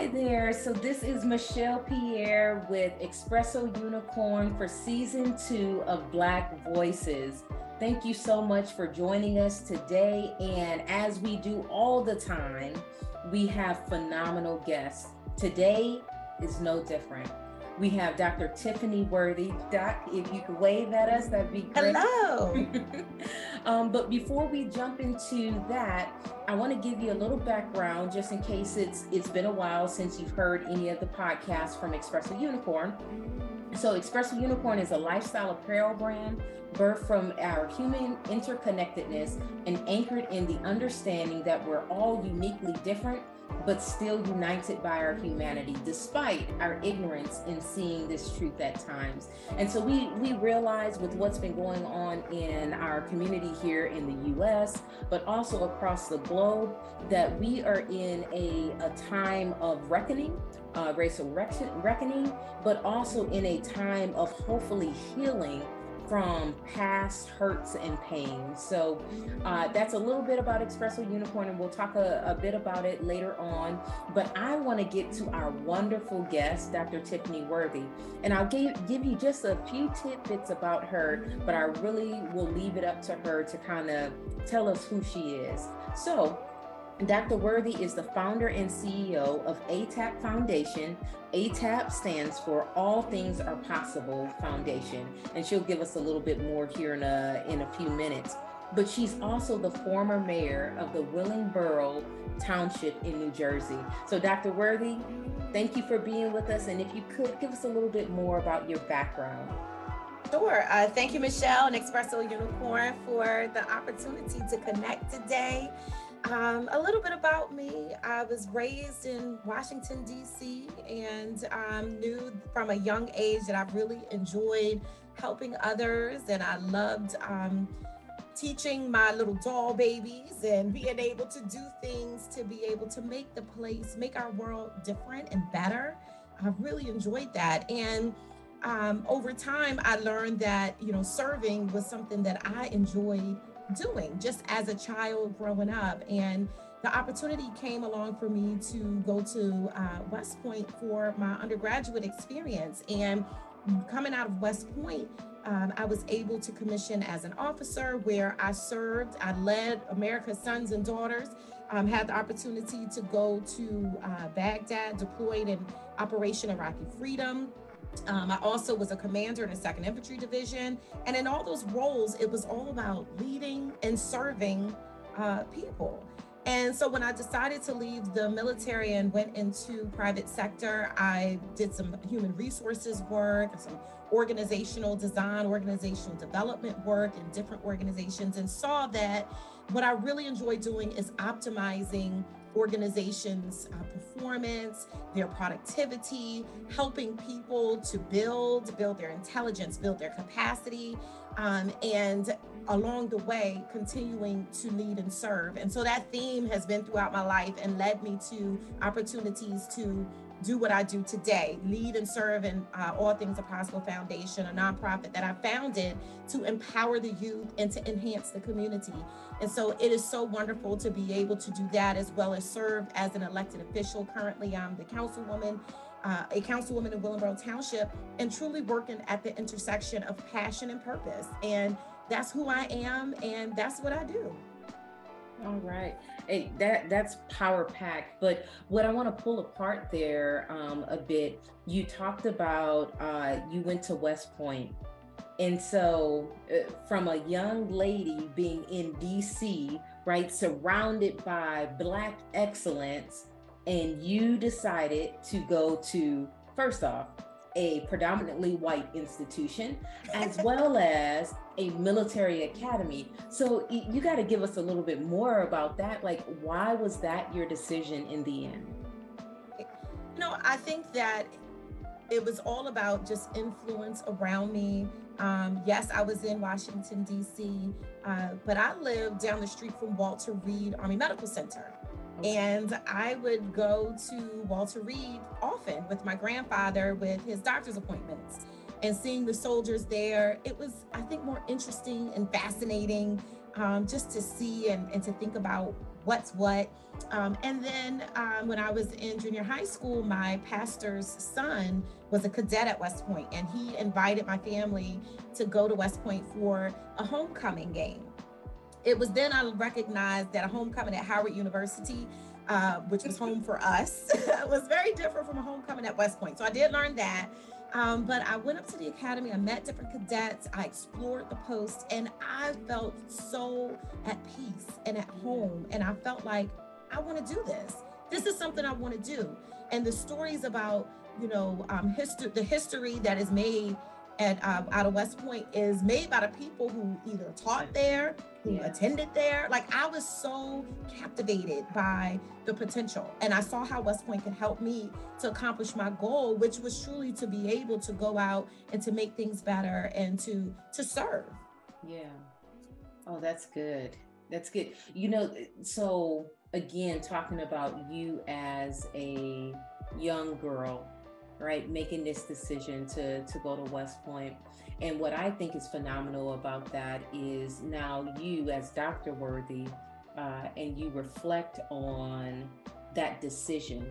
Hi there. So this is Michelle Pierre with Espresso Unicorn for season two of Black Voices. Thank you so much for joining us today. And as we do all the time, we have phenomenal guests. Today is no different. We have Dr. Tiffani Worthy. Doc, if you could wave at us, that'd be great. Hello. um, but before we jump into that, I want to give you a little background just in case it's it's been a while since you've heard any of the podcasts from Espresso Unicorn. So, Espresso Unicorn is a lifestyle apparel brand birthed from our human interconnectedness and anchored in the understanding that we're all uniquely different but still united by our humanity despite our ignorance in seeing this truth at times. And so we we realize with what's been going on in our community here in the us but also across the globe that we are in a, a time of reckoning uh, racial reckoning but also in a time of hopefully healing from past hurts and pain. So uh, that's a little bit about Espresso Unicorn, and we'll talk a, a bit about it later on. But I want to get to our wonderful guest, Dr. Tiffani Worthy, and I'll give, give you just a few tidbits about her, but I really will leave it up to her to kind of tell us who she is. So, Dr. Worthy is the founder and CEO of ATAP Foundation. ATAP stands for All Things Are Possible Foundation, and she'll give us a little bit more here in a, in a few minutes. But she's also the former mayor of the Willingboro Township in New Jersey. So, Dr. Worthy, thank you for being with us. And if you could give us a little bit more about your background. Sure. Uh, thank you, Michelle and Espresso Unicorn, for the opportunity to connect today. Um, a little bit about me. I was raised in Washington, D.C., and um, knew from a young age that I really enjoyed helping others, and I loved um, teaching my little doll babies and being able to do things to be able to make the place, make our world different and better. I really enjoyed that. And um, over time, I learned that, you know, serving was something that I enjoyed doing just as a child growing up. And the opportunity came along for me to go to uh, West Point for my undergraduate experience. And coming out of West Point, um, I was able to commission as an officer where I served. I led America's Sons and Daughters. Um, had the opportunity to go to uh, Baghdad, deployed in Operation Iraqi Freedom. Um, I also was a commander in the Second Infantry Division. And in all those roles, it was all about leading and serving uh, people. And so when I decided to leave the military and went into private sector, I did some human resources work, some organizational design, organizational development work in different organizations, and saw that what I really enjoy doing is optimizing organizations' uh, performance, their productivity, helping people to build, build their intelligence, build their capacity, um, and along the way, continuing to lead and serve. And so that theme has been throughout my life and led me to opportunities to do what I do today, lead and serve in uh, All Things Are Possible Foundation, a nonprofit that I founded to empower the youth and to enhance the community. And so it is so wonderful to be able to do that as well as serve as an elected official. Currently, I'm the councilwoman. Uh, a councilwoman in Willingboro Township, and truly working at the intersection of passion and purpose. And that's who I am, and that's what I do. All right. Hey, that that's power packed. But what I want to pull apart there um, a bit, you talked about uh, you went to West Point, and so uh, from a young lady being in DC, right, surrounded by Black excellence, and you decided to go to first off a predominantly white institution as well as a military academy. So you got to give us a little bit more about that. Like, why was that your decision in the end? You know, I think that it was all about just influence around me. Um, yes, I was in Washington, D.C., uh, but I lived down the street from Walter Reed Army Medical Center. And I would go to Walter Reed often with my grandfather with his doctor's appointments and seeing the soldiers there. It was, I think, more interesting and fascinating um, just to see and, and to think about what's what. Um, and then um, when I was in junior high school, my pastor's son was a cadet at West Point, and he invited my family to go to West Point for a homecoming game. It was then I recognized that a homecoming at Howard University, uh, which was home for us, was very different from a homecoming at West Point. So I did learn that. Um, but I went up to the academy, I met different cadets, I explored the post, and I felt so at peace and at home. And I felt like I want to do this. This is something I want to do. And the stories about, you know, um, history, the history that is made at uh, out of West Point is made by the people who either taught there, who yeah. attended there. Like I was so captivated by the potential, and I saw how West Point could help me to accomplish my goal, which was truly to be able to go out and to make things better and to to serve. Yeah. Oh, that's good. That's good. You know, so again, talking about you as a young girl right making this decision to to go to west point. And what i think is phenomenal about that is now you as dr worthy uh, and you reflect on that decision.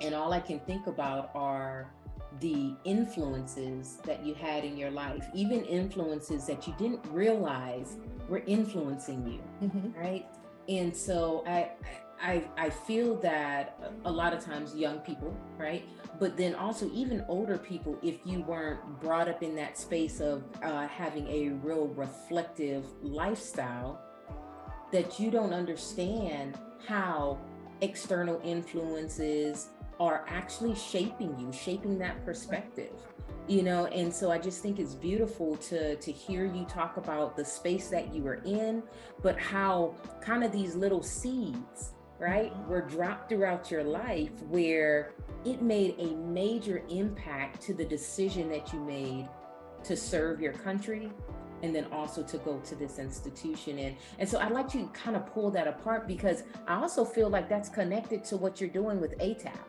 And all i can think about are the influences that you had in your life even influences that you didn't realize were influencing you mm-hmm. right? And so I, I I I feel that a lot of times young people, right? But then also even older people, if you weren't brought up in that space of uh, having a real reflective lifestyle, that you don't understand how external influences are actually shaping you, shaping that perspective you know and so i just think it's beautiful to to hear you talk about the space that you were in but how kind of these little seeds right were dropped throughout your life where it made a major impact to the decision that you made to serve your country and then also to go to this institution and and so i'd like to kind of pull that apart because i also feel like that's connected to what you're doing with atap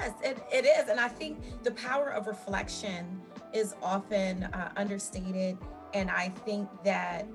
Yes, it, it is. And I think the power of reflection is often uh, understated. And I think that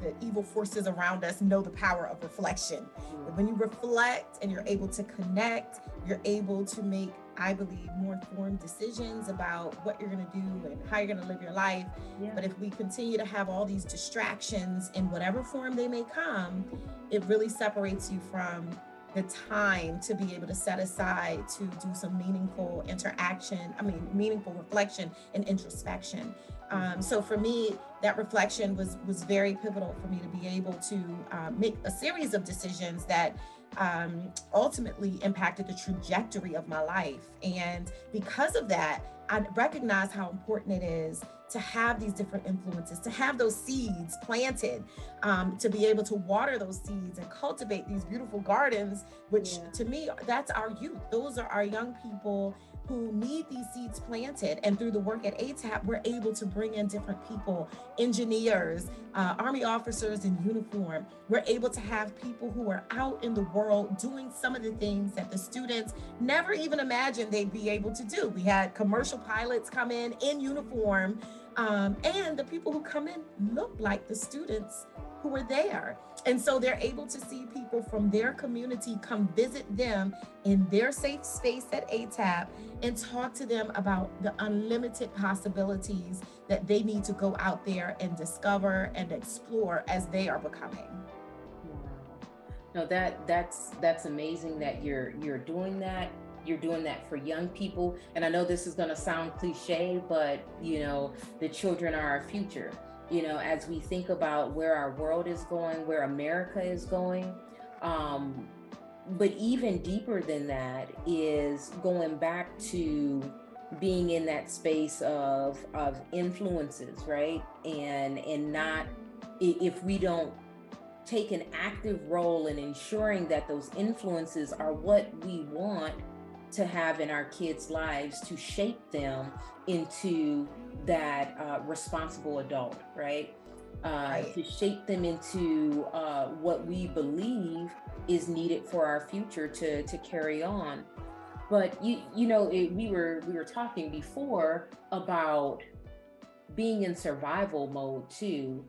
the evil forces around us know the power of reflection. Mm-hmm. When you reflect and you're able to connect, you're able to make, I believe, more informed decisions about what you're going to do and how you're going to live your life. Yeah. But if we continue to have all these distractions in whatever form they may come, it really separates you from the time to be able to set aside to do some meaningful interaction, I mean, meaningful reflection and introspection. Um, so for me, that reflection was was very pivotal for me to be able to uh, make a series of decisions that um, ultimately impacted the trajectory of my life. And because of that, I recognize how important it is to have these different influences, to have those seeds planted, um, to be able to water those seeds and cultivate these beautiful gardens, which yeah. to me, that's our youth. Those are our young people who need these seeds planted. And through the work at ATAP, we're able to bring in different people, engineers, uh, Army officers in uniform. We're able to have people who are out in the world doing some of the things that the students never even imagined they'd be able to do. We had commercial pilots come in in uniform, um, and the people who come in look like the students who were there. And so they're able to see people from their community come visit them in their safe space at ATAP and talk to them about the unlimited possibilities that they need to go out there and discover and explore as they are becoming. No, that that's that's amazing that you're you're doing that. You're doing that for young people. And I know this is going to sound cliche, but you know, the children are our future you know, as we think about where our world is going, where America is going. Um, but even deeper than that is going back to being in that space of of influences, right? And and not if we don't take an active role in ensuring that those influences are what we want to have in our kids' lives to shape them into that uh, responsible adult, right? Uh, right? To shape them into uh, what we believe is needed for our future to to carry on. But you you know it, we were we were talking before about being in survival mode too.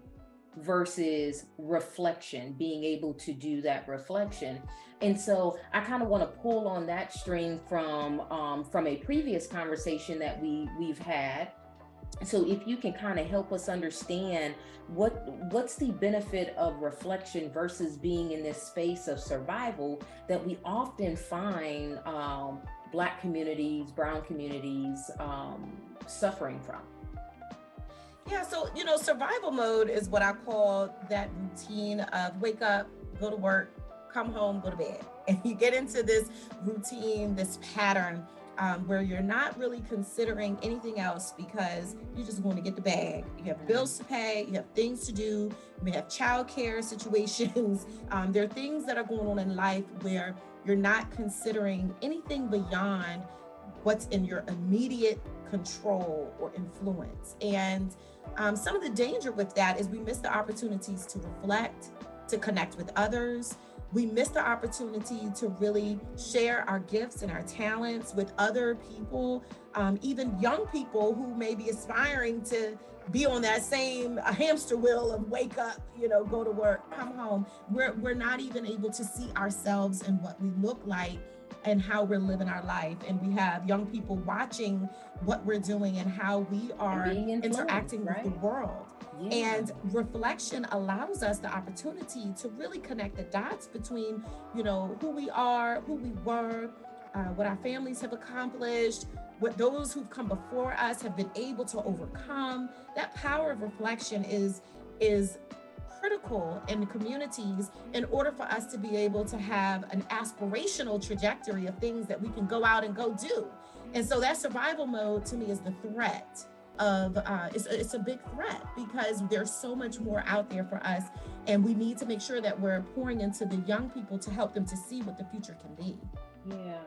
Versus reflection, being able to do that reflection. And so I kind of want to pull on that string from um, from a previous conversation that we we've had. So if you can kind of help us understand what what's the benefit of reflection versus being in this space of survival that we often find um, Black communities, Brown communities um, suffering from. Yeah, so you know, survival mode is what I call that routine of wake up, go to work, come home, go to bed. And you get into this routine, this pattern um, where you're not really considering anything else because you just want to get the bag. You have bills to pay, you have things to do, you may have childcare situations. Um, there are things that are going on in life where you're not considering anything beyond what's in your immediate control or influence. And um, some of the danger with that is we miss the opportunities to reflect, to connect with others, we miss the opportunity to really share our gifts and our talents with other people, um, even young people who may be aspiring to be on that same hamster wheel of wake up, you know, go to work, come home. We're, we're not even able to see ourselves and what we look like and how we're living our life. And we have young people watching what we're doing and how we are interacting right? with the world. Yeah. And reflection allows us the opportunity to really connect the dots between, you know, who we are, who we were, uh, what our families have accomplished, what those who've come before us have been able to overcome. That power of reflection is is critical in communities in order for us to be able to have an aspirational trajectory of things that we can go out and go do. And so that survival mode to me is the threat of uh, it's, it's a big threat because there's so much more out there for us and we need to make sure that we're pouring into the young people to help them to see what the future can be. Yeah.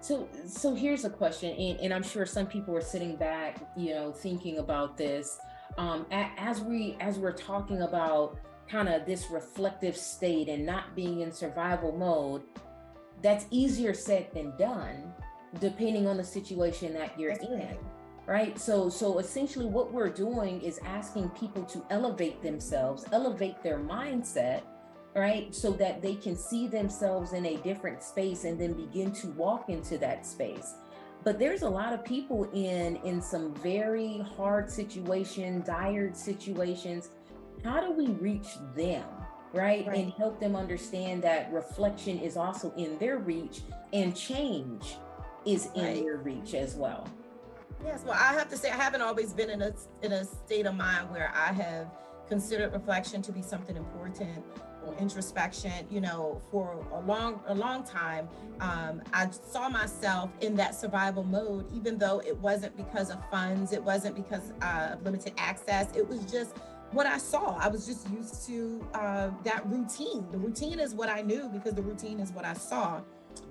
So so here's a question and, and i'm sure some people are sitting back you know thinking about this. Um, as we as we're talking about kind of this reflective state and not being in survival mode that's easier said than done depending on the situation that you're that's in right right? So so essentially what we're doing is asking people to elevate themselves elevate their mindset right? So that they can see themselves in a different space and then begin to walk into that space. But there's a lot of people in in some very hard situation dire situations how do we reach them right? right and help them understand that reflection is also in their reach and change is in right. their reach as well Yes, well, I have to say I haven't always been in a in a state of mind where I have considered reflection to be something important or introspection. You know, for a long a long time, um, I saw myself in that survival mode, even though it wasn't because of funds, it wasn't because uh, of limited access. It was just what I saw. I was just used to uh, that routine. The routine is what I knew because the routine is what I saw.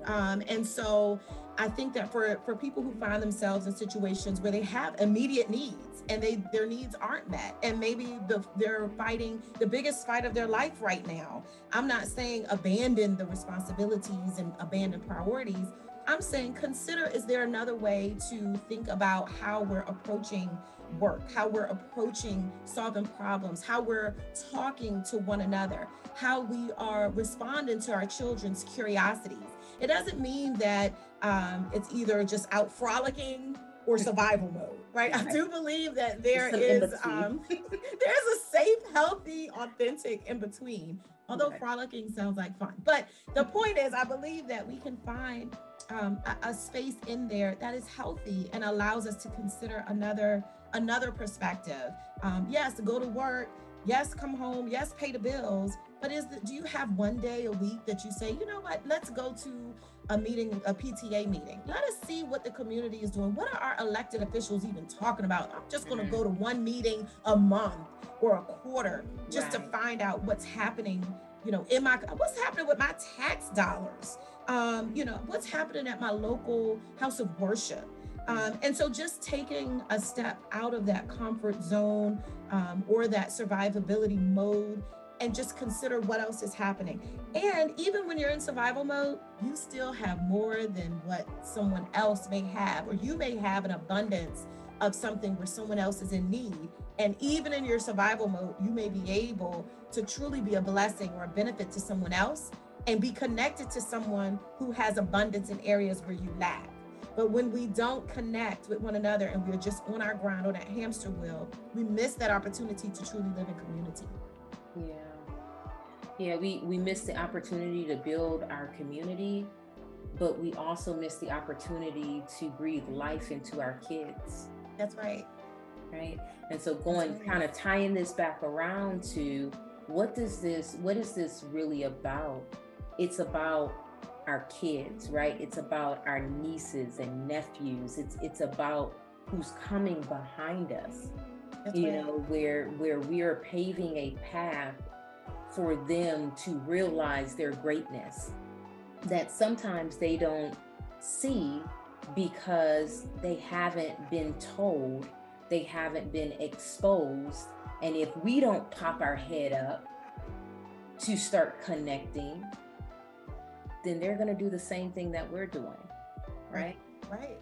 Um, and so I think that for, for people who find themselves in situations where they have immediate needs and they their needs aren't met, and maybe the, they're fighting the biggest fight of their life right now. I'm not saying abandon the responsibilities and abandon priorities. I'm saying consider is there another way to think about how we're approaching work, how we're approaching solving problems, how we're talking to one another, how we are responding to our children's curiosities it doesn't mean that um, it's either just out frolicking or survival mode, right? I do believe that there is um, there's a safe, healthy, authentic in between. Although right. frolicking sounds like fun, but the point is, I believe that we can find um, a, a space in there that is healthy and allows us to consider another another perspective. Um, yes, go to work. Yes, come home. Yes, pay the bills. But is the, do you have one day a week that you say, you know what, let's go to a meeting, a PTA meeting. Let us see what the community is doing. What are our elected officials even talking about? I'm just going to go to one meeting a month or a quarter just right. to find out what's happening. You know, in my what's happening with my tax dollars. Um, you know, what's happening at my local house of worship. Um, and so just taking a step out of that comfort zone um, or that survivability mode and just consider what else is happening. And even when you're in survival mode, you still have more than what someone else may have, or you may have an abundance of something where someone else is in need. And even in your survival mode, you may be able to truly be a blessing or a benefit to someone else and be connected to someone who has abundance in areas where you lack. But when we don't connect with one another and we're just on our grind on that hamster wheel, we miss that opportunity to truly live in community. Yeah. Yeah, we, we miss the opportunity to build our community, but we also miss the opportunity to breathe life into our kids. That's right. Right. And so going right. kind of tying this back around to what does this, what is this really about? It's about our kids, right? It's about our nieces and nephews. It's it's about who's coming behind us. That's you right. know, where where we are paving a path for them to realize their greatness that sometimes they don't see because they haven't been told, they haven't been exposed. And if we don't pop our head up to start connecting, then they're going to do the same thing that we're doing. Mm-hmm. Right. Right.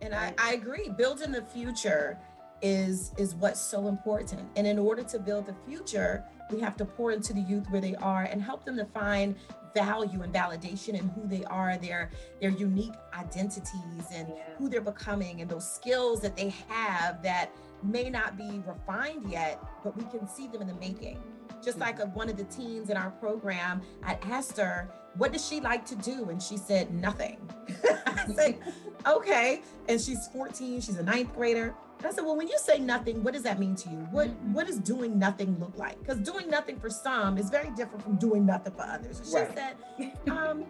And I, I agree. Building the future is is what's so important. And in order to build the future, we have to pour into the youth where they are and help them to find value and validation in who they are, their their unique identities and yeah. who they're becoming and those skills that they have that may not be refined yet, but we can see them in the making. Just like a, one of the teens in our program, I asked her, what does she like to do? And she said, nothing. I said, okay. And she's 14, she's a ninth grader. I said, well, when you say nothing, what does that mean to you? What mm-hmm. what does doing nothing look like? Because doing nothing for some is very different from doing nothing for others. she right. said, um,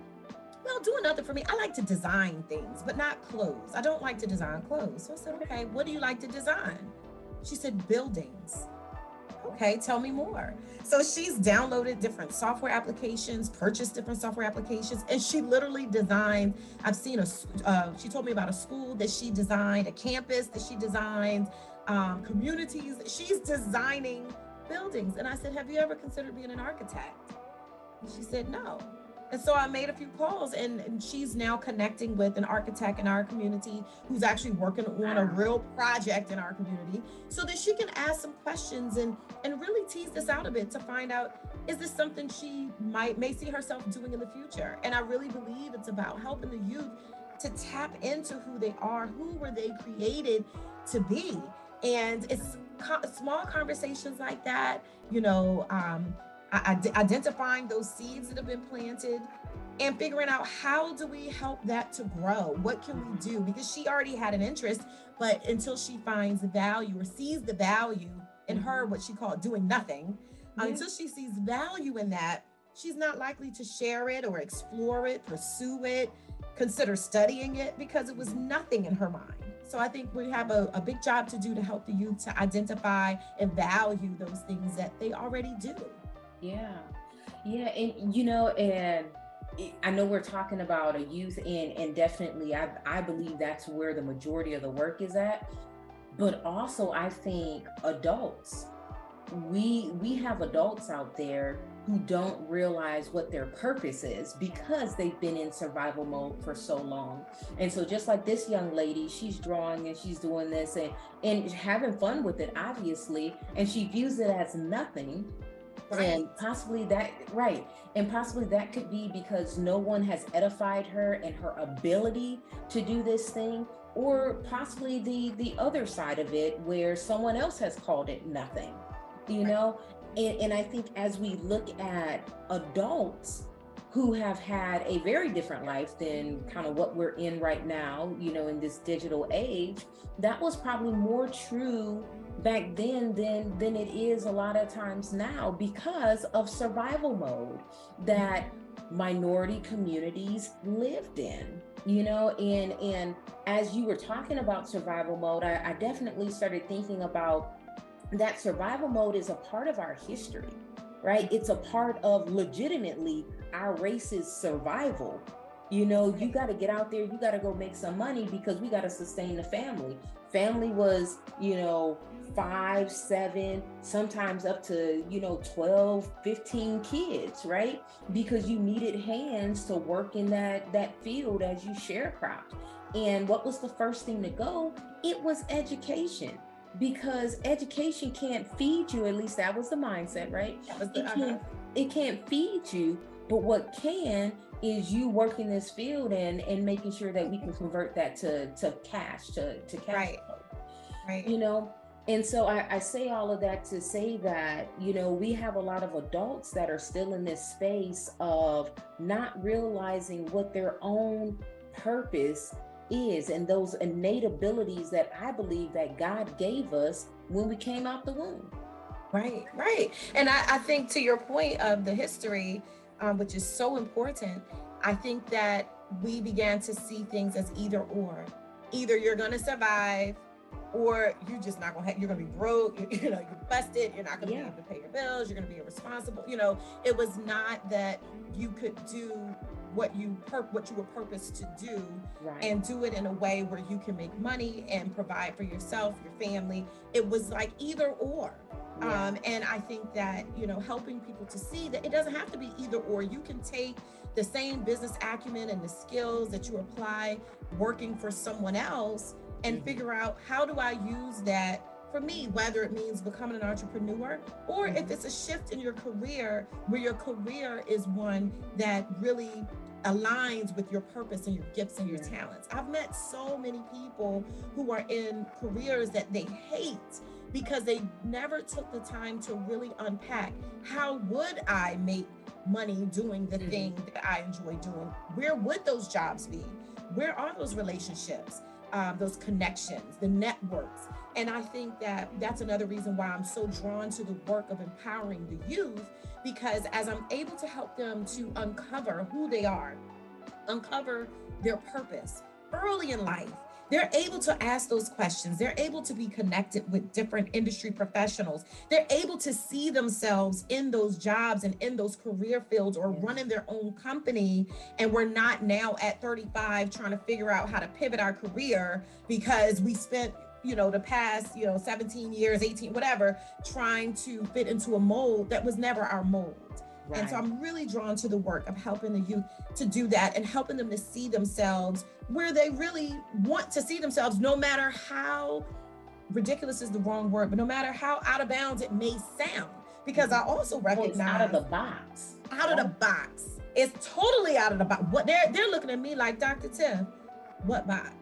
well, doing nothing for me. I like to design things, but not clothes. I don't like to design clothes. So I said, okay, what do you like to design? She said, buildings. Okay, tell me more. So she's downloaded different software applications, purchased different software applications, and she literally designed. I've seen a, uh, she told me about a school that she designed, a campus that she designed, um, communities. She's designing buildings. And I said, Have you ever considered being an architect? And she said, No. And so I made a few calls, and, and, she's now connecting with an architect in our community who's actually working on a real project in our community so that she can ask some questions and, and really tease this out a bit to find out is this something she might may see herself doing in the future? And I really believe it's about helping the youth to tap into who they are, who were they created to be. And it's co- small conversations like that, you know, um, identifying those seeds that have been planted and figuring out how do we help that to grow what can we do because she already had an interest but until she finds the value or sees the value in mm-hmm. her what she called doing nothing yeah. until she sees value in that she's not likely to share it or explore it pursue it consider studying it because it was nothing in her mind so I think we have a, a big job to do to help the youth to identify and value those things that they already do. Yeah. Yeah. And, you know, and I know we're talking about a youth, and, and definitely I, I believe that's where the majority of the work is at. But also, I think adults, we we have adults out there who don't realize what their purpose is because they've been in survival mode for so long. And so just like this young lady, she's drawing and she's doing this and and having fun with it obviously, and she views it as nothing Right. And possibly that, right. And possibly that could be because no one has edified her and her ability to do this thing, or possibly the the other side of it where someone else has called it nothing, you know? And, and I think as we look at adults who have had a very different life than kind of what we're in right now, you know, in this digital age, that was probably more true back then than than it is a lot of times now because of survival mode that minority communities lived in you know? And and as you were talking about survival mode I, I definitely started thinking about that survival mode is a part of our history right? It's a part of legitimately our race's survival you know you got to get out there you got to go make some money because we got to sustain the family family was you know five, seven, sometimes up to, you know, 12, 15 kids, right? Because you needed hands to work in that that field as you sharecropped. And what was the first thing to go? It was education because education can't feed you. At least that was the mindset, right? It, uh-huh. can't, it can't feed you, but what can is you working this field and and making sure that we can convert that to to cash to to cash right flow. right you know and so I, I say all of that to say that you know we have a lot of adults that are still in this space of not realizing what their own purpose is and those innate abilities that I believe that God gave us when we came out the womb. Right, right. And I, I think to your point of the history, um, which is so important, I think that we began to see things as either or. Either you're going to survive or you're just not going to have, you're going to be broke, you, you know, you're busted, you're not going to yeah. be able to pay your bills, you're going to be irresponsible. You know, it was not that you could do what you per- what you were purposed to do right. and do it in a way where you can make money and provide for yourself, your family. It was like either or. Yeah. Um, and I think that, you know, helping people to see that it doesn't have to be either or. You can take the same business acumen and the skills that you apply working for someone else and mm-hmm. figure out how do I use that for me, whether it means becoming an entrepreneur or mm-hmm. if it's a shift in your career where your career is one that really aligns with your purpose and your gifts and your talents. I've met so many people who are in careers that they hate because they never took the time to really unpack how would I make money doing the mm-hmm. thing that I enjoy doing? Where would those jobs be? Where are those relationships? Um, those connections, the networks. And I think that that's another reason why I'm so drawn to the work of empowering the youth, because as I'm able to help them to uncover who they are, uncover their purpose early in life, they're able to ask those questions. They're able to be connected with different industry professionals. They're able to see themselves in those jobs and in those career fields or running their own company. And we're not now at 35 trying to figure out how to pivot our career because we spent you know the past you know 17 years 18 whatever trying to fit into a mold that was never our mold Right. And so I'm really drawn to the work of helping the youth to do that and helping them to see themselves where they really want to see themselves, no matter how ridiculous is the wrong word, but no matter how out of bounds it may sound. Because I also recognize well, out of the box. Out of the box. It's totally out of the box. What they're they're looking at me like Dr. Tim, what box?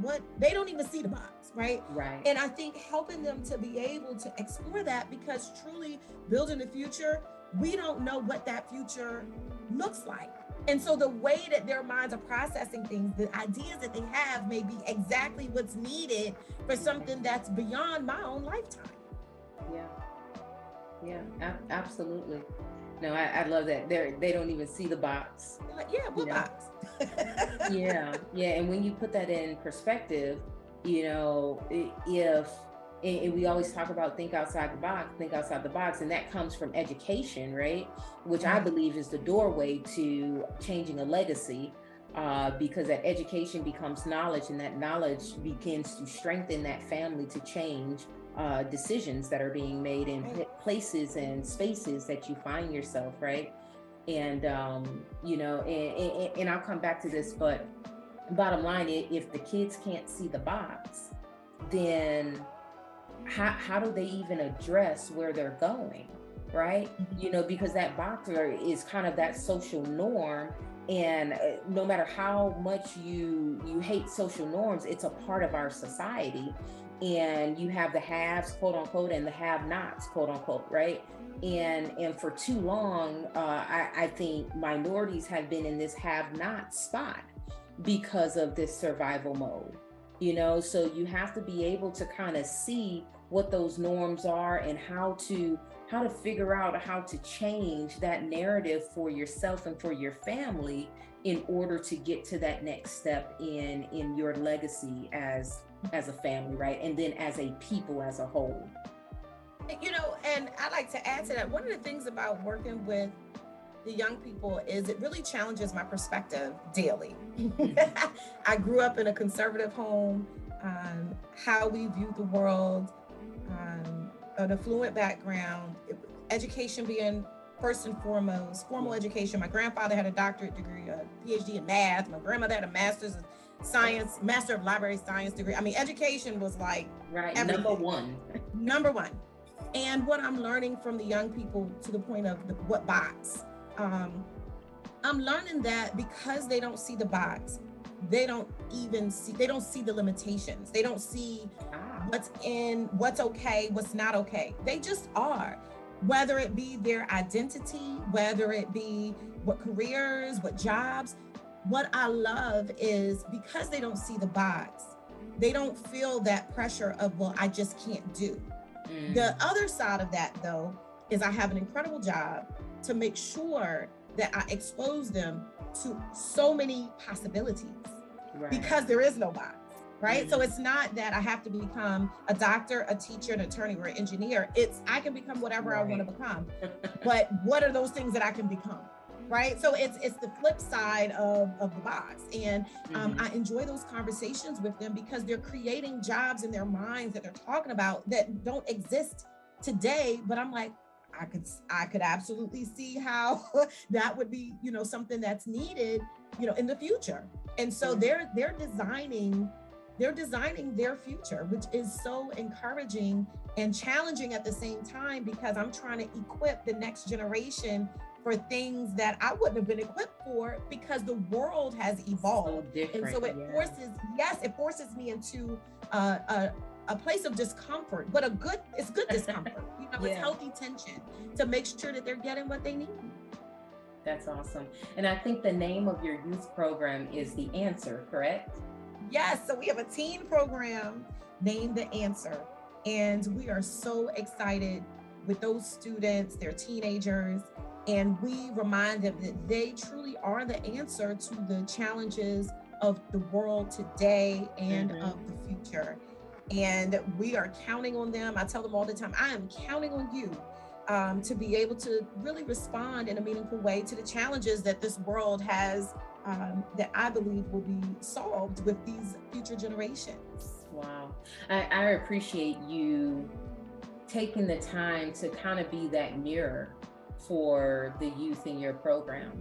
What they don't even see the box, right? Right. And I think helping them to be able to explore that because truly building the future we don't know what that future looks like. And so the way that their minds are processing things, the ideas that they have may be exactly what's needed for something that's beyond my own lifetime. Yeah. Yeah, a- absolutely. No, I, I love that. They they don't even see the box. Like, yeah, what you know? box? yeah, yeah. And when you put that in perspective, you know, if and, and, we always talk about think outside the box think outside the box and that comes from education right? Which i believe is the doorway to changing a legacy uh, because that education becomes knowledge and that knowledge begins to strengthen that family to change uh, decisions that are being made in places and spaces that you find yourself right? And um, you know and, and, and i'll come back to this but bottom line if the kids can't see the box then how, how do they even address where they're going right? Mm-hmm. you know because that boxer is kind of that social norm and uh, no matter how much you you hate social norms it's a part of our society and you have the haves quote unquote and the have nots quote unquote right? And and for too long uh, I, I think minorities have been in this have not spot because of this survival mode you know so you have to be able to kind of see what those norms are and how to how to figure out how to change that narrative for yourself and for your family in order to get to that next step in in your legacy as as a family right? And then as a people as a whole. You know and i like to add to that one of the things about working with the young people is it really challenges my perspective daily i grew up in a conservative home um, how we view the world um, an affluent background, education being first and foremost, formal education. My grandfather had a doctorate degree, a PhD in math. My grandmother had a master's in science, master of library science degree. I mean, education was like right everything. number one. number one. And what I'm learning from the young people to the point of the, what box, um, I'm learning that because they don't see the box, they don't even see they don't see the limitations. They don't see ah. what's in, what's okay, what's not okay. They just are whether it be their identity, whether it be what careers, what jobs. What I love is because they don't see the box, they don't feel that pressure of, well, I just can't do. Mm. The other side of that, though, is I have an incredible job to make sure that I expose them to so many possibilities right. because there is no box right? Mm-hmm. So it's not that I have to become a doctor, a teacher, an attorney, or an engineer. It's I can become whatever right. I want to become. but what are those things that I can become? Right. So it's it's the flip side of, of the box. And um, mm-hmm. I enjoy those conversations with them because they're creating jobs in their minds that they're talking about that don't exist today. But I'm like, I could I could absolutely see how that would be, you know, something that's needed, you know, in the future. And so they're they're designing they're designing their future, which is so encouraging and challenging at the same time because I'm trying to equip the next generation for things that I wouldn't have been equipped for because the world has evolved. So and so it yeah. forces, yes, it forces me into uh, a, a place of discomfort, but a good, it's good discomfort. you know, yeah. it's healthy tension to make sure that they're getting what they need. That's awesome. And I think the name of your youth program is The Answer, correct? Yes, so we have a teen program named The Answer, and we are so excited with those students, they're teenagers, and we remind them that they truly are the answer to the challenges of the world today and mm-hmm. of the future. And we are counting on them. I tell them all the time, I am counting on you um, to be able to really respond in a meaningful way to the challenges that this world has um, that I believe will be solved with these future generations. Wow. I, I appreciate you taking the time to kind of be that mirror for the youth in your program.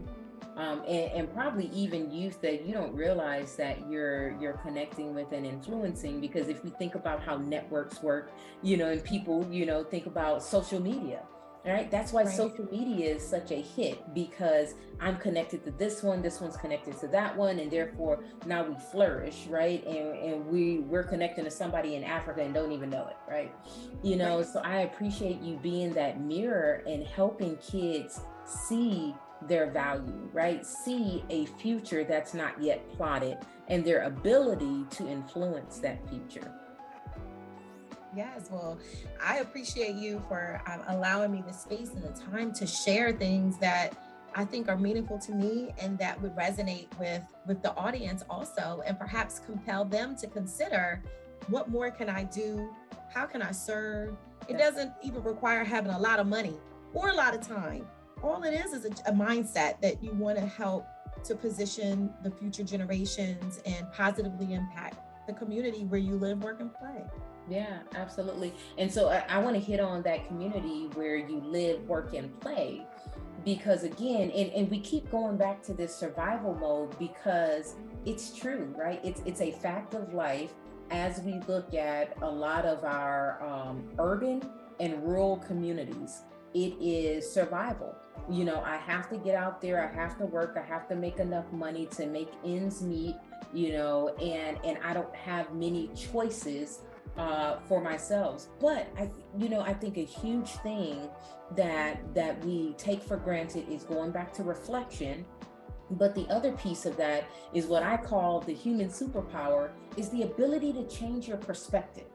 Um, and, and, probably even youth that you don't realize that you're you're connecting with and influencing because if we think about how networks work you know and people you know think about social media right that's why right. social media is such a hit because i'm connected to this one this one's connected to that one and therefore now we flourish right and, and we we're connecting to somebody in africa and don't even know it right you know right. so i appreciate you being that mirror and helping kids see their value right see a future that's not yet plotted and their ability to influence that future Yes, well, I appreciate you for um, allowing me the space and the time to share things that I think are meaningful to me and that would resonate with with the audience also, and perhaps compel them to consider what more can I do? How can I serve? It doesn't even require having a lot of money or a lot of time. All it is is a, a mindset that you want to help to position the future generations and positively impact the community where you live, work, and play. Yeah, absolutely. And so I, I want to hit on that community where you live, work, and play. Because again, and, and we keep going back to this survival mode because it's true, right? It's it's a fact of life as we look at a lot of our um, urban and rural communities. It is survival. You know, I have to get out there, I have to work, I have to make enough money to make ends meet, you know, and and I don't have many choices uh, for myself. But I, you know, I think a huge thing that that we take for granted is going back to reflection. But the other piece of that is what I call the human superpower is the ability to change your perspective,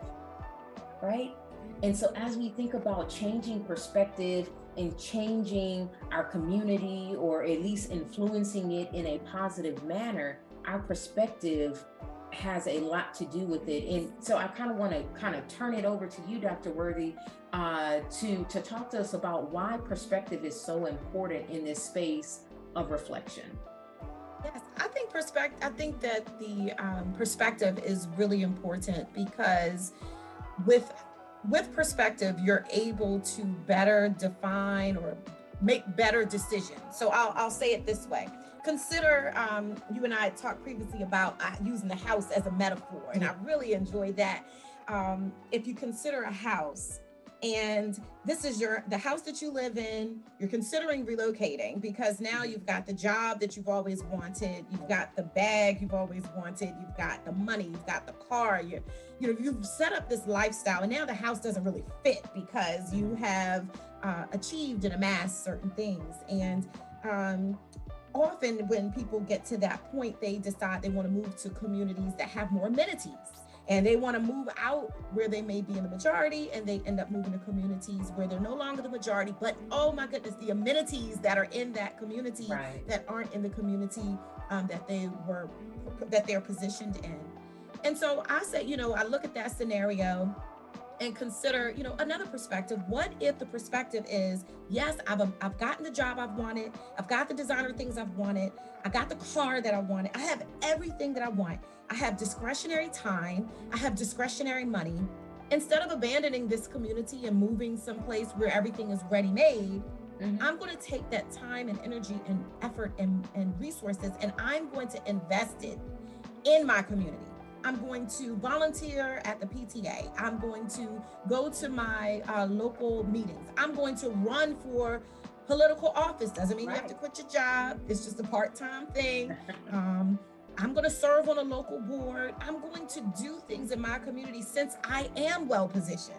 right? And so as we think about changing perspective and changing our community or at least influencing it in a positive manner, our perspective has a lot to do with it. And so I kind of want to kind of turn it over to you, Dr. Worthy, uh, to to talk to us about why perspective is so important in this space of reflection. Yes, I think perspective. I think that the um, perspective is really important because with with perspective, you're able to better define or make better decisions. So I'll, I'll say it this way. Consider, um, you and I talked previously about uh, using the house as a metaphor, and I really enjoy that. Um, if you consider a house, and this is your the house that you live in you're considering relocating because now you've got the job that you've always wanted you've got the bag you've always wanted you've got the money you've got the car you you know you've set up this lifestyle. And now the house doesn't really fit because you have uh, achieved and amassed certain things. And um, often when people get to that point they decide they want to move to communities that have more amenities and they want to move out where they may be in the majority and they end up moving to communities where they're no longer the majority but oh my goodness the amenities that are in that community right. that aren't in the community um, that they were that they're positioned in and so i say you know i look at that scenario and consider, you know, another perspective. What if the perspective is, yes, I've I've gotten the job I've wanted, I've got the designer things I've wanted, I got the car that I wanted, I have everything that I want. I have discretionary time, I have discretionary money. Instead of abandoning this community and moving someplace where everything is ready made, mm-hmm. I'm going to take that time and energy and effort and, and resources and I'm going to invest it in my community. I'm going to volunteer at the PTA. I'm going to go to my uh, local meetings. I'm going to run for political office. Doesn't mean right. you have to quit your job. It's just a part-time thing. Um, I'm going to serve on a local board. I'm going to do things in my community since I am well positioned,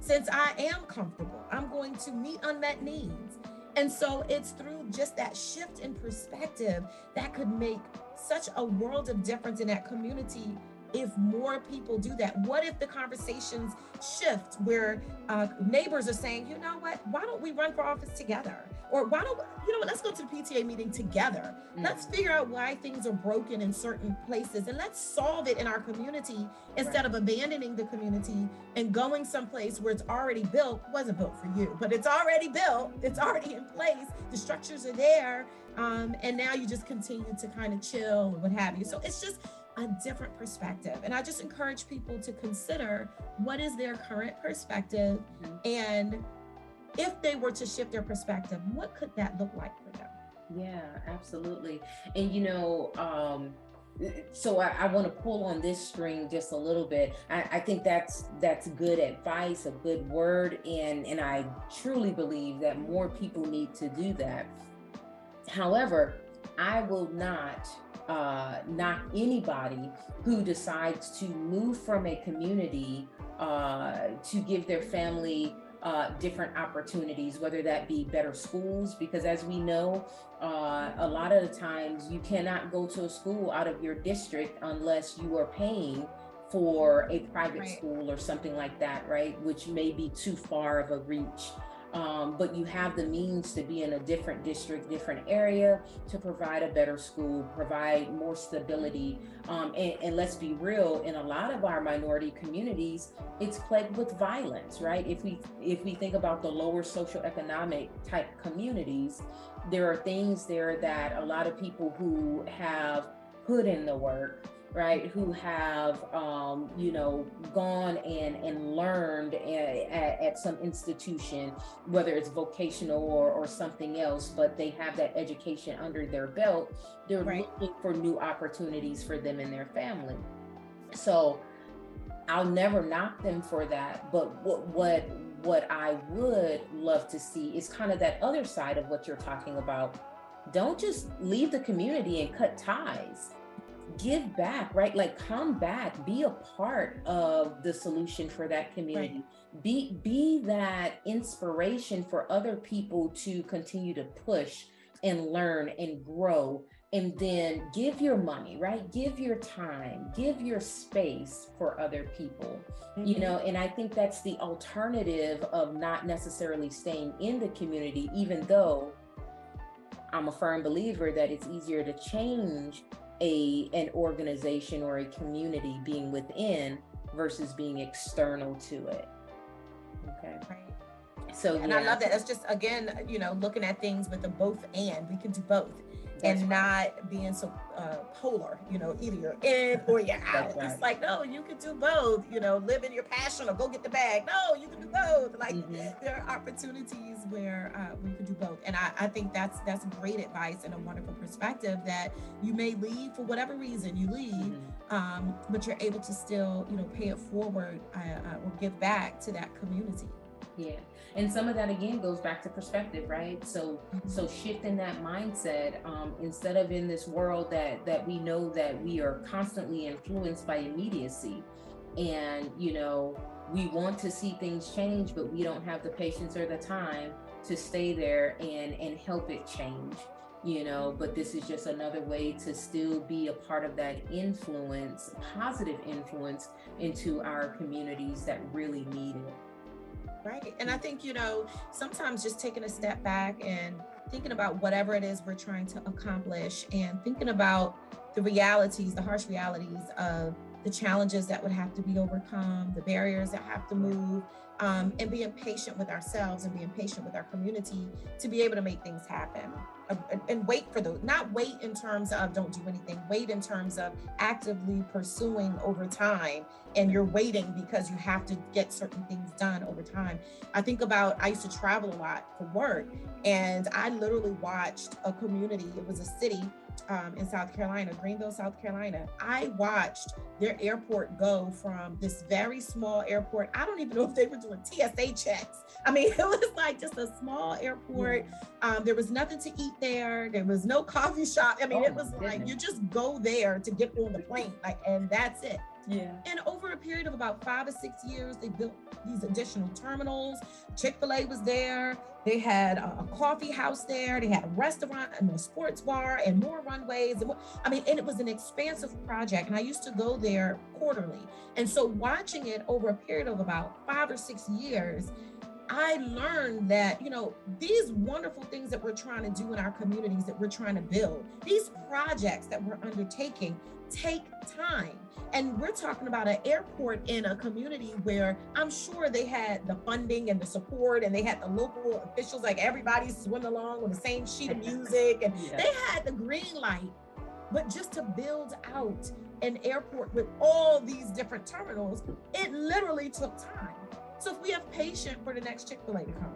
since I am comfortable. I'm going to meet unmet needs. And so it's through just that shift in perspective that could make such a world of difference in that community if more people do that? What if the conversations shift where uh, neighbors are saying, you know what, why don't we run for office together? Or why don't, you know what, let's go to the PTA meeting together. Mm. Let's figure out why things are broken in certain places and let's solve it in our community instead right. of abandoning the community and going someplace where it's already built, wasn't built for you, but it's already built, it's already in place, the structures are there. Um, and now you just continue to kind of chill and what have you. So it's just, a different perspective. And I just encourage people to consider what is their current perspective mm-hmm. and if they were to shift their perspective, what could that look like for them? Yeah, absolutely. And you know, um, so I, I want to pull on this string just a little bit. I, I, think that's that's good advice, a good word, and and I truly believe that more people need to do that. However, I will not uh, knock anybody who decides to move from a community uh, to give their family uh, different opportunities, whether that be better schools, because as we know, uh, a lot of the times you cannot go to a school out of your district unless you are paying for a private right. school or something like that, right? Which may be too far of a reach um, but you have the means to be in a different district, different area to provide a better school, provide more stability. Um, and, and, let's be real, in a lot of our minority communities, it's plagued with violence, right? If we if we think about the lower socioeconomic type communities, there are things there that a lot of people who have put in the work right who have um, you know gone and and learned at, at, some institution whether it's vocational or, or something else but they have that education under their belt they're right. looking for new opportunities for them and their family. So i'll never knock them for that but what what what i would love to see is kind of that other side of what you're talking about. Don't just leave the community and cut ties give back, right? Like come back, be a part of the solution for that community. Right. Be be that inspiration for other people to continue to push and learn and grow and then give your money right give your time give your space for other people mm-hmm. you know and i think that's the alternative of not necessarily staying in the community even though i'm a firm believer that it's easier to change a an organization or a community being within versus being external to it. Okay. Right. So and yeah. I love that. That's just again, you know, looking at things with the both and we can do both. And right. not being so uh, polar, you know, either you're in or you're out. Right. It's like, no, you can do both, you know, live in your passion or go get the bag. No, you can do both. Like mm-hmm. there are opportunities where uh, we can do both. And I, I think that's that's great advice and a wonderful perspective that you may leave for whatever reason you leave, mm-hmm. um, but you're able to still, you know, pay it forward uh, uh or give back to that community. Yeah. And some of that again goes back to perspective, right? So mm-hmm. so shifting that mindset, um, instead of in this world that that we know that we are constantly influenced by immediacy and you know, we want to see things change, but we don't have the patience or the time to stay there and and help it change you know but this is just another way to still be a part of that influence positive influence into our communities that really need it Right. And I think, you know, sometimes just taking a step back and thinking about whatever it is we're trying to accomplish and thinking about the realities, the harsh realities of the challenges that would have to be overcome, the barriers that have to move, um, and being patient with ourselves and being patient with our community to be able to make things happen. And wait for those not wait in terms of don't do anything wait in terms of actively pursuing over time. And you're waiting because you have to get certain things done over time. I think about i used to travel a lot for work and i literally watched a community it was a city um, in South Carolina, Greenville, South Carolina, I watched their airport go from this very small airport. I don't even know if they were doing TSA checks. I mean, it was like just a small airport. Um, there was nothing to eat there. There was no coffee shop. I mean, oh, it was like you just go there to get on the plane, like, and that's it. Yeah. And over a period of about five or six years, they built these additional terminals. Chick fil A was there. They had a, coffee house there. They had a restaurant and a sports bar and more runways. And I mean, and it was an expansive project. And I used to go there quarterly. And so watching it over a period of about five or six years, I learned that, you know, these wonderful things that we're trying to do in our communities that we're trying to build, these projects that we're undertaking take time. And we're talking about an airport in a community where I'm sure they had the funding and the support and they had the local officials, like everybody's swimming along with the same sheet of music and yeah. they had the green light. But just to build out an airport with all these different terminals, it literally took time. So if we have patience for the next Chick-fil-A to come,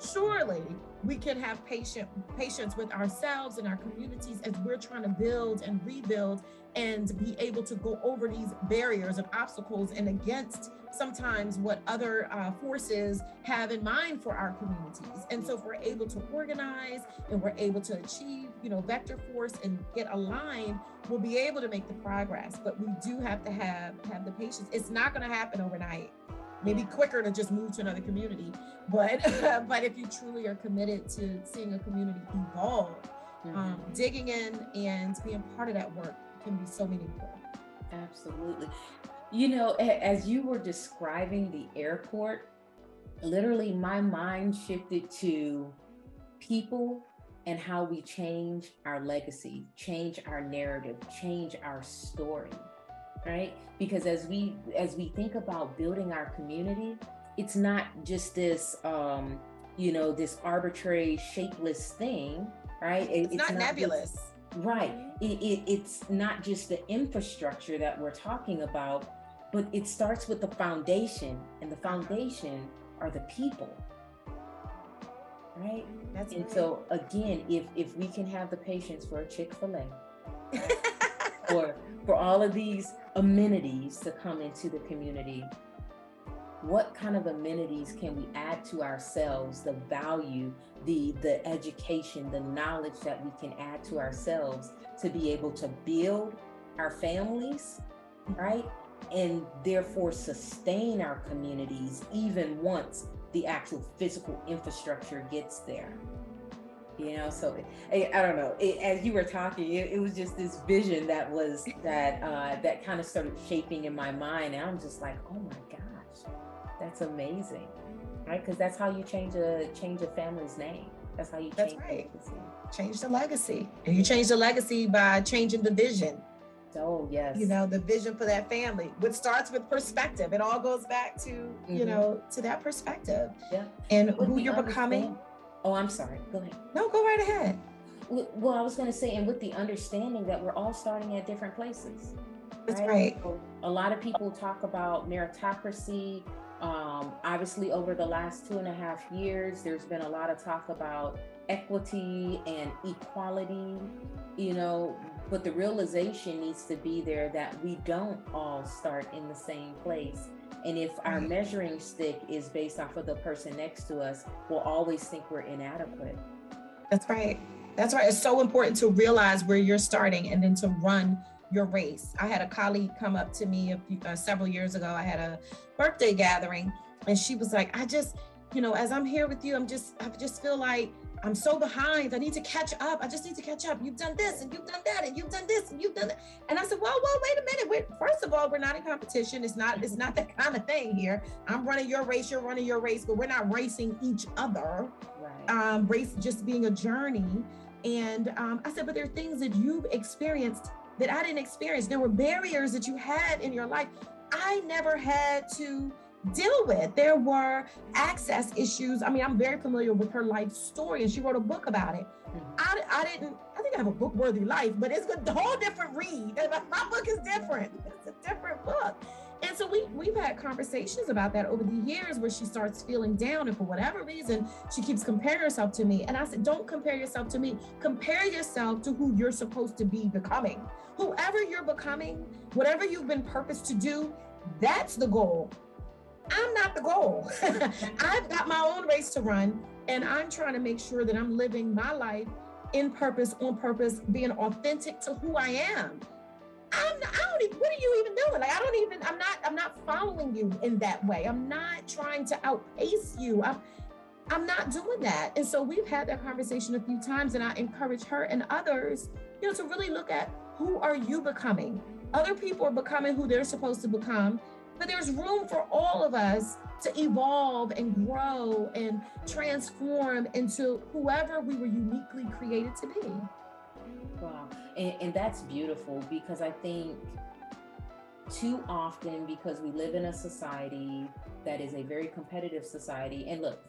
surely we can have patient patience with ourselves and our communities as we're trying to build and rebuild and be able to go over these barriers and obstacles and against sometimes what other uh, forces have in mind for our communities. And so if we're able to organize and we're able to achieve, you know, vector force and get aligned, we'll be able to make the progress. But we do have to have have the patience. It's not going to happen overnight maybe quicker to just move to another community. But but if you truly are committed to seeing a community evolve, mm-hmm. um, digging in and being part of that work can be so meaningful. Absolutely. You know, as you were describing the airport, literally my mind shifted to people and how we change our legacy, change our narrative, change our story right? Because as we as we think about building our community, it's not just this um, you know, this arbitrary shapeless thing, right? It's, it's, not, not nebulous. Just, right. It, it, it's not just the infrastructure that we're talking about, but it starts with the foundation, and the foundation are the people right That's and right. so again if if we can have the patience for a chick-fil-a or for all of these amenities to come into the community what kind of amenities can we add to ourselves the value the the education the knowledge that we can add to ourselves to be able to build our families right? And therefore sustain our communities even once the actual physical infrastructure gets there. You know so I, I don't know it, as you were talking it, it, was just this vision that was that uh that kind of started shaping in my mind and i'm just like oh my gosh that's amazing right because that's how you change a change a family's name that's how you change that's right. the legacy change the legacy and you change the legacy by changing the vision Oh, yes. You know, the vision for that family, which starts with perspective. It all goes back to, mm-hmm. you know, to that perspective. Yeah. And who you're becoming Oh, I'm sorry. Go ahead. No, go right ahead. Well, I was going to say, and with the understanding that we're all starting at different places. That's right. right. So a lot of people talk about meritocracy. Um, obviously, over the last two and a half years, there's been a lot of talk about equity and equality, you know, but the realization needs to be there that we don't all start in the same place. And if our measuring stick is based off of the person next to us, we'll always think we're inadequate. That's right. That's right. It's so important to realize where you're starting and then to run your race. I had a colleague come up to me a few, uh, several years ago. I had a birthday gathering and she was like, I just, you know, as I'm here with you, I'm just, I just feel like I'm so behind. I need to catch up. I just need to catch up. You've done this and you've done that and you've done this and you've done that. And I said, well, well, wait a minute. Wait, first of all, we're not in competition. It's not, it's not that kind of thing here. I'm running your race, you're running your race, but we're not racing each other. Right. Um, race just being a journey. And um, I said, but there are things that you've experienced that I didn't experience. There were barriers that you had in your life. I never had to deal with. There were access issues. I mean, I'm very familiar with her life story, and she wrote a book about it. Mm-hmm. I, I didn't, I think I have a book worthy life, but it's a whole different read. My book is different. It's a different book. And so we we've had conversations about that over the years where she starts feeling down and for whatever reason she keeps comparing herself to me. And I said, don't compare yourself to me. Compare yourself to who you're supposed to be becoming. Whoever you're becoming, whatever you've been purposed to do, that's the goal. I'm not the goal. I've got my own race to run, and I'm trying to make sure that I'm living my life in purpose, on purpose, being authentic to who I am. I'm not, I don't even, what are you even doing? Like, I don't even, I'm not, I'm not following you in that way. I'm not trying to outpace you. I'm, I'm not doing that. And so we've had that conversation a few times, and I encourage her and others, you know, to really look at who are you becoming? Other people are becoming who they're supposed to become but there's room for all of us to evolve and grow and transform into whoever we were uniquely created to be. Wow. And, and that's beautiful because I think too often, because we live in a society that is a very competitive society, and look,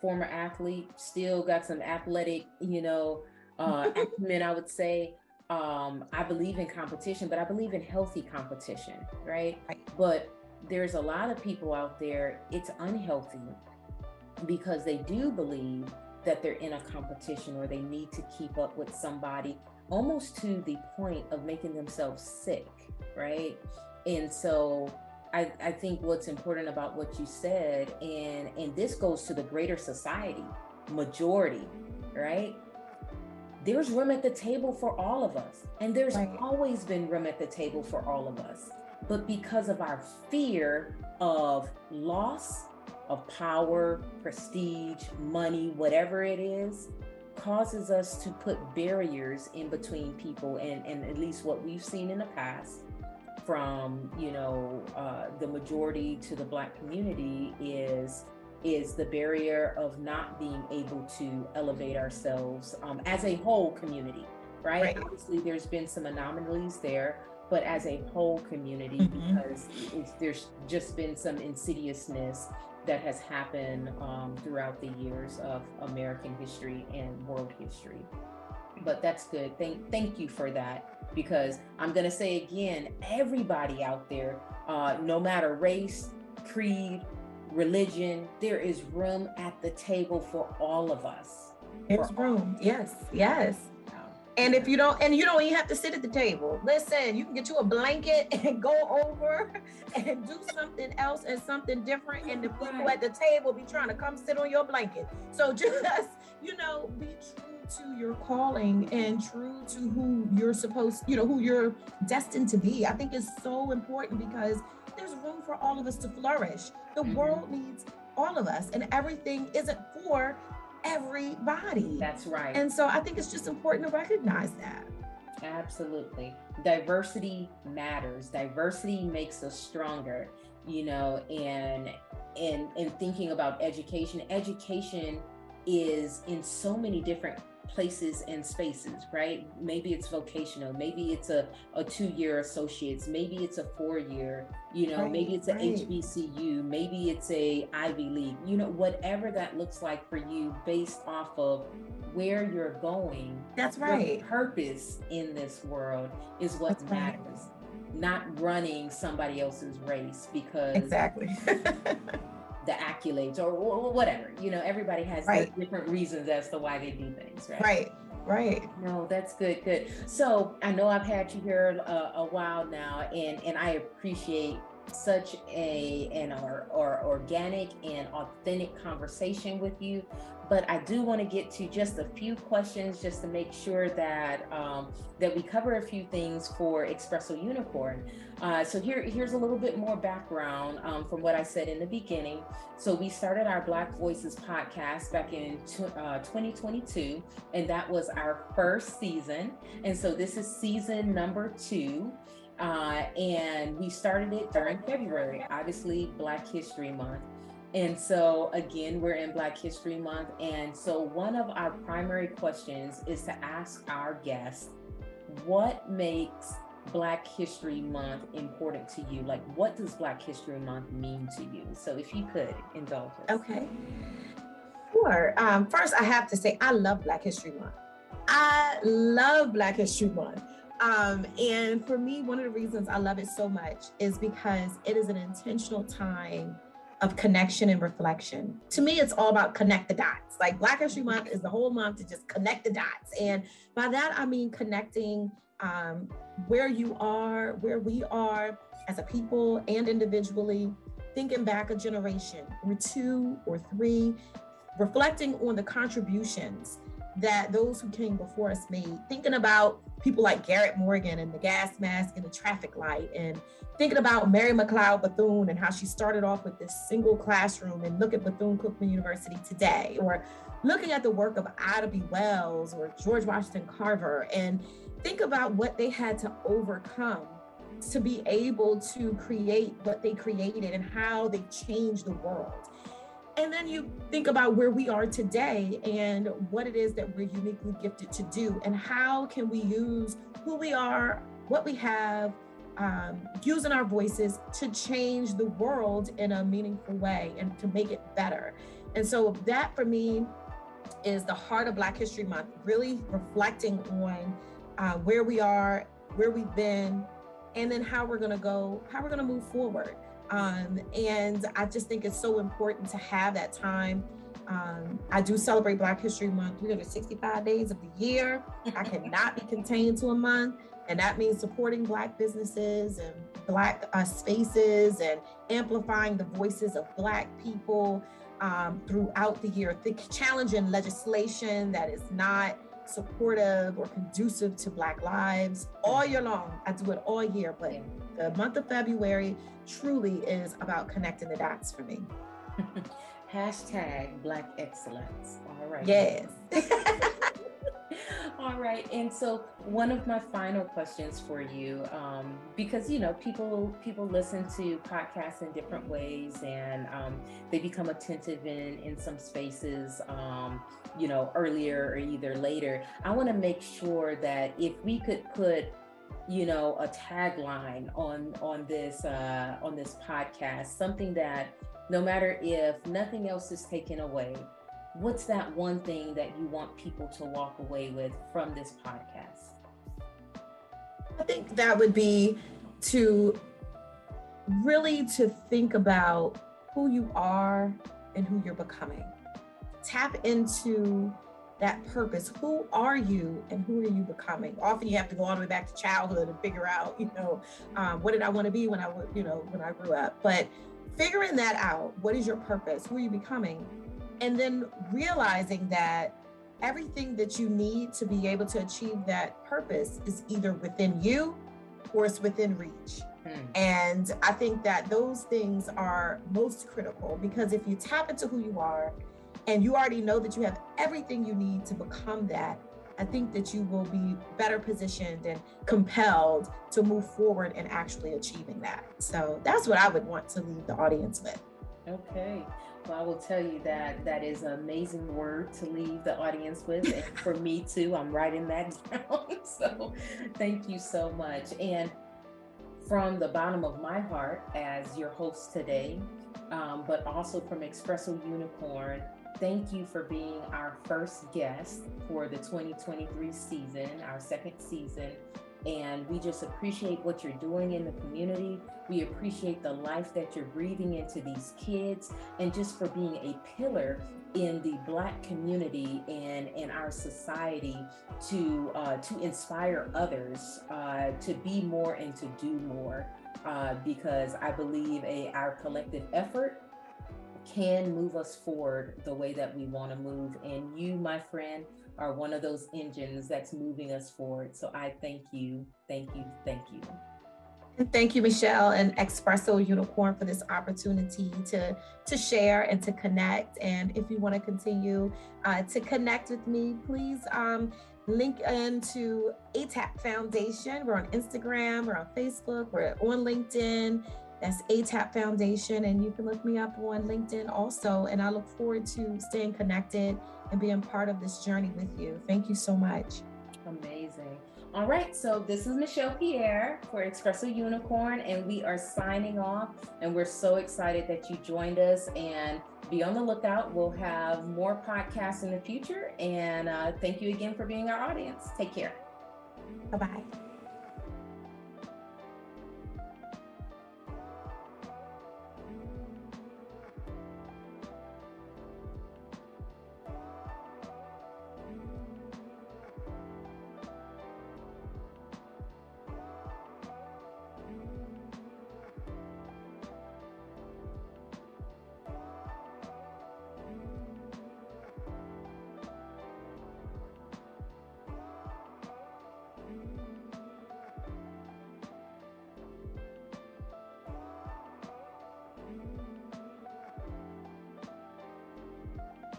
former athlete, still got some athletic, you know, uh, acumen, I would say. Um, I believe in competition, but I believe in healthy competition, right? right. But there's a lot of people out there, it's unhealthy because they do believe that they're in a competition or they need to keep up with somebody almost to the point of making themselves sick, right? And so I, I think what's important about what you said, and and this goes to the greater society, majority, mm-hmm. right? There's room at the table for all of us. And there's right. always been room at the table for all of us but because of our fear of loss of power, prestige, money, whatever it is, causes us to put barriers in between people. And, and at least what we've seen in the past from, you know, uh, the majority to the Black community is is the barrier of not being able to elevate ourselves um, as a whole community, right? right? Obviously, there's been some anomalies there, but as a whole community mm-hmm. because there's just been some insidiousness that has happened um, throughout the years of American history and world history. But that's good. Thank thank you for that because I'm gonna say again, everybody out there, uh, no matter race, creed, religion, there is room at the table for all of us. There's room. Yes, yes. And if you don't, and you don't even have to sit at the table. Listen, you can get you a blanket and go over and do something else and something different. And the people at the table be trying to come sit on your blanket. So just, you know, be true to your calling and true to who you're supposed, you know, who you're destined to be. I think it's so important because there's room for all of us to flourish. The mm-hmm. world needs all of us, and everything isn't for everybody. That's right. And so I think it's just important to recognize that. Absolutely. Diversity matters. Diversity makes us stronger, you know, and and and thinking about education, education is in so many different places and spaces, right? Maybe it's vocational, maybe it's a, a two-year associates, maybe it's a four-year, you know, right, maybe it's a right. HBCU, maybe it's a Ivy League, you know, whatever that looks like for you based off of where you're going. That's right. purpose in this world is what That's matters. Right. Not running somebody else's race because exactly the accolades or, or, whatever. You know, everybody has right. different reasons as to why they do things, right? Right. Right. No, that's good. Good. So I know I've had you here a, a while now, and and I appreciate such a an or, or organic and authentic conversation with you but I do want to get to just a few questions just to make sure that um, that we cover a few things for Espresso Unicorn. Uh, so here, here's a little bit more background um, from what I said in the beginning. So we started our Black Voices podcast back in t- uh, 2022, and that was our first season. And so this is season number two. Uh, and we started it during February, obviously Black History Month. And so, again, we're in Black History Month. And so, one of our primary questions is to ask our guests what makes Black History Month important to you? Like, what does Black History Month mean to you? So, if you could indulge us. Okay. Sure. Um, first, I have to say, I love Black History Month. I love Black History Month. Um, and for me, one of the reasons I love it so much is because it is an intentional time of connection and reflection. To me, it's all about connect the dots. Like Black History Month is the whole month to just connect the dots. And by that, I mean connecting um, where you are, where we are as a people and individually, thinking back a generation or two or three, reflecting on the contributions that those who came before us made, thinking about people like Garrett Morgan and the gas mask and the traffic light, and thinking about Mary McLeod Bethune and how she started off with this single classroom, and look at Bethune Cookman University today, or looking at the work of Ida B. Wells or George Washington Carver, and think about what they had to overcome to be able to create what they created and how they changed the world. And then you think about where we are today and what it is that we're uniquely gifted to do, and how can we use who we are, what we have, um, using our voices to change the world in a meaningful way and to make it better. And so that for me is the heart of Black History Month, really reflecting on uh, where we are, where we've been, and then how we're going to go, how we're going to move forward. Um, and I just think it's so important to have that time. Um, I do celebrate Black History Month 365 days of the year. I cannot be contained to a month. And that means supporting Black businesses and Black uh, spaces and amplifying the voices of Black people um, throughout the year, the challenging legislation that is not supportive or conducive to Black lives all year long. I do it all year, but the month of February truly is about connecting the dots for me. Hashtag Black Excellence. All right. Yes. All right, and so one of my final questions for you, um, because you know people people listen to podcasts in different ways, and um, they become attentive in in some spaces, um, you know, earlier or either later. I want to make sure that if we could put you know a tagline on on this uh on this podcast something that no matter if nothing else is taken away what's that one thing that you want people to walk away with from this podcast? I think that would be to really to think about who you are and who you're becoming. Tap into that purpose. Who are you and who are you becoming? Often you have to go all the way back to childhood and figure out, you know, um, what did I want to be when I, you know, when I grew up. But figuring that out, what is your purpose? Who are you becoming? and then realizing that everything that you need to be able to achieve that purpose is either within you or it's within reach. Hmm. And I think that those things are most critical because if you tap into who you are and you already know that you have everything you need to become that, I think that you will be better positioned and compelled to move forward in actually achieving that. So that's what I would want to leave the audience with. Okay. Well, I will tell you that that is an amazing word to leave the audience with. And for me too, I'm writing that down. So thank you so much. And from the bottom of my heart, as your host today, um, but also from Espresso Unicorn, thank you for being our first guest for the 2023 season, our second season. And we just appreciate what you're doing in the community. We appreciate the life that you're breathing into these kids and just for being a pillar in the black community and in our society to uh, to inspire others uh, to be more and to do more uh, because I believe a our collective effort can move us forward the way that we want to move and you my friend are one of those engines that's moving us forward. So I thank you, thank you, thank you. And thank you, Michelle and Espresso Unicorn for this opportunity to, to share and to connect. And if you want to continue uh, to connect with me, please um, link into ATAP Foundation. We're on Instagram, we're on Facebook, we're on LinkedIn. That's ATAP Foundation. And you can look me up on LinkedIn also. And I look forward to staying connected and being part of this journey with you. Thank you so much. Amazing. All right, so this is Michelle Pierre for Espresso Unicorn, and we are signing off. And we're so excited that you joined us. And be on the lookout. We'll have more podcasts in the future. And uh, thank you again for being our audience. Take care. Bye bye.